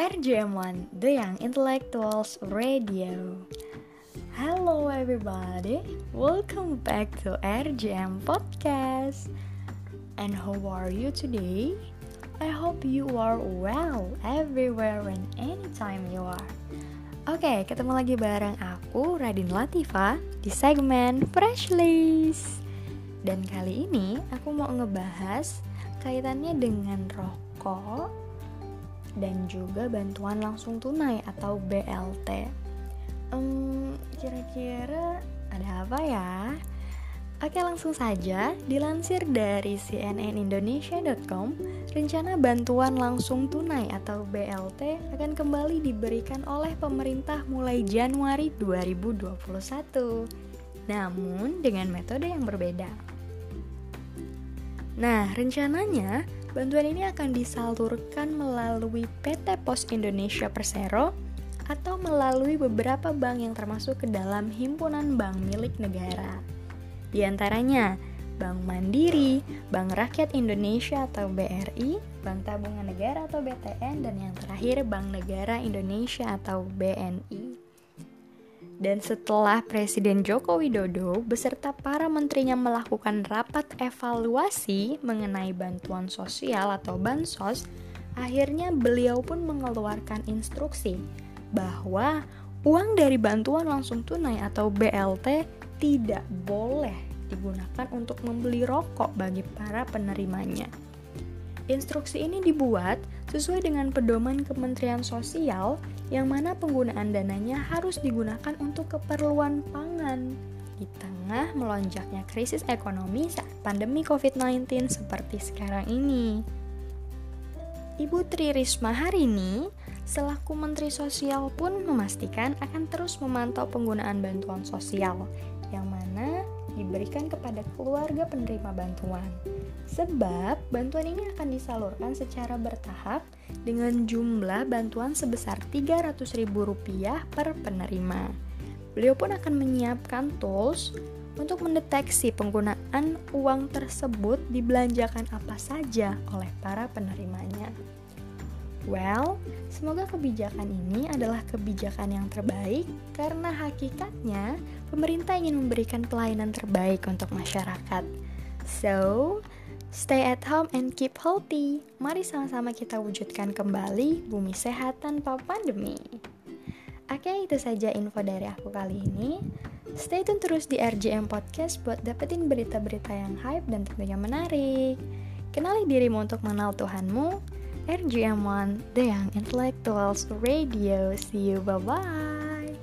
RJM1, The Young Intellectuals Radio. Hello everybody, welcome back to RJM Podcast. And how are you today? I hope you are well everywhere and anytime you are. Oke, okay, ketemu lagi bareng aku Radin Latifa di segmen Fresh List. Dan kali ini aku mau ngebahas kaitannya dengan rokok dan juga bantuan langsung tunai atau BLT. Um, kira-kira ada apa ya? Oke langsung saja, dilansir dari cnnindonesia.com, rencana bantuan langsung tunai atau BLT akan kembali diberikan oleh pemerintah mulai Januari 2021. Namun dengan metode yang berbeda. Nah, rencananya bantuan ini akan disalurkan melalui PT Pos Indonesia Persero atau melalui beberapa bank yang termasuk ke dalam himpunan bank milik negara. Di antaranya Bank Mandiri, Bank Rakyat Indonesia atau BRI, Bank Tabungan Negara atau BTN, dan yang terakhir Bank Negara Indonesia atau BNI. Dan setelah Presiden Joko Widodo beserta para menterinya melakukan rapat evaluasi mengenai bantuan sosial atau bansos, akhirnya beliau pun mengeluarkan instruksi bahwa uang dari bantuan langsung tunai atau BLT tidak boleh digunakan untuk membeli rokok bagi para penerimanya. Instruksi ini dibuat sesuai dengan pedoman Kementerian Sosial yang mana penggunaan dananya harus digunakan untuk keperluan pangan di tengah melonjaknya krisis ekonomi saat pandemi COVID-19 seperti sekarang ini. Ibu Tri Risma hari ini selaku Menteri Sosial pun memastikan akan terus memantau penggunaan bantuan sosial yang mana diberikan kepada keluarga penerima bantuan. Sebab bantuan ini akan disalurkan secara bertahap dengan jumlah bantuan sebesar Rp300.000 per penerima. Beliau pun akan menyiapkan tools untuk mendeteksi penggunaan uang tersebut dibelanjakan apa saja oleh para penerimanya. Well, semoga kebijakan ini adalah kebijakan yang terbaik karena hakikatnya pemerintah ingin memberikan pelayanan terbaik untuk masyarakat. So, stay at home and keep healthy. Mari sama-sama kita wujudkan kembali bumi sehat tanpa pandemi. Oke, itu saja info dari aku kali ini. Stay tune terus di RJM Podcast buat dapetin berita-berita yang hype dan tentunya menarik. Kenali dirimu untuk mengenal Tuhanmu RGM1, The Young Intellectuals Radio. See you, bye-bye.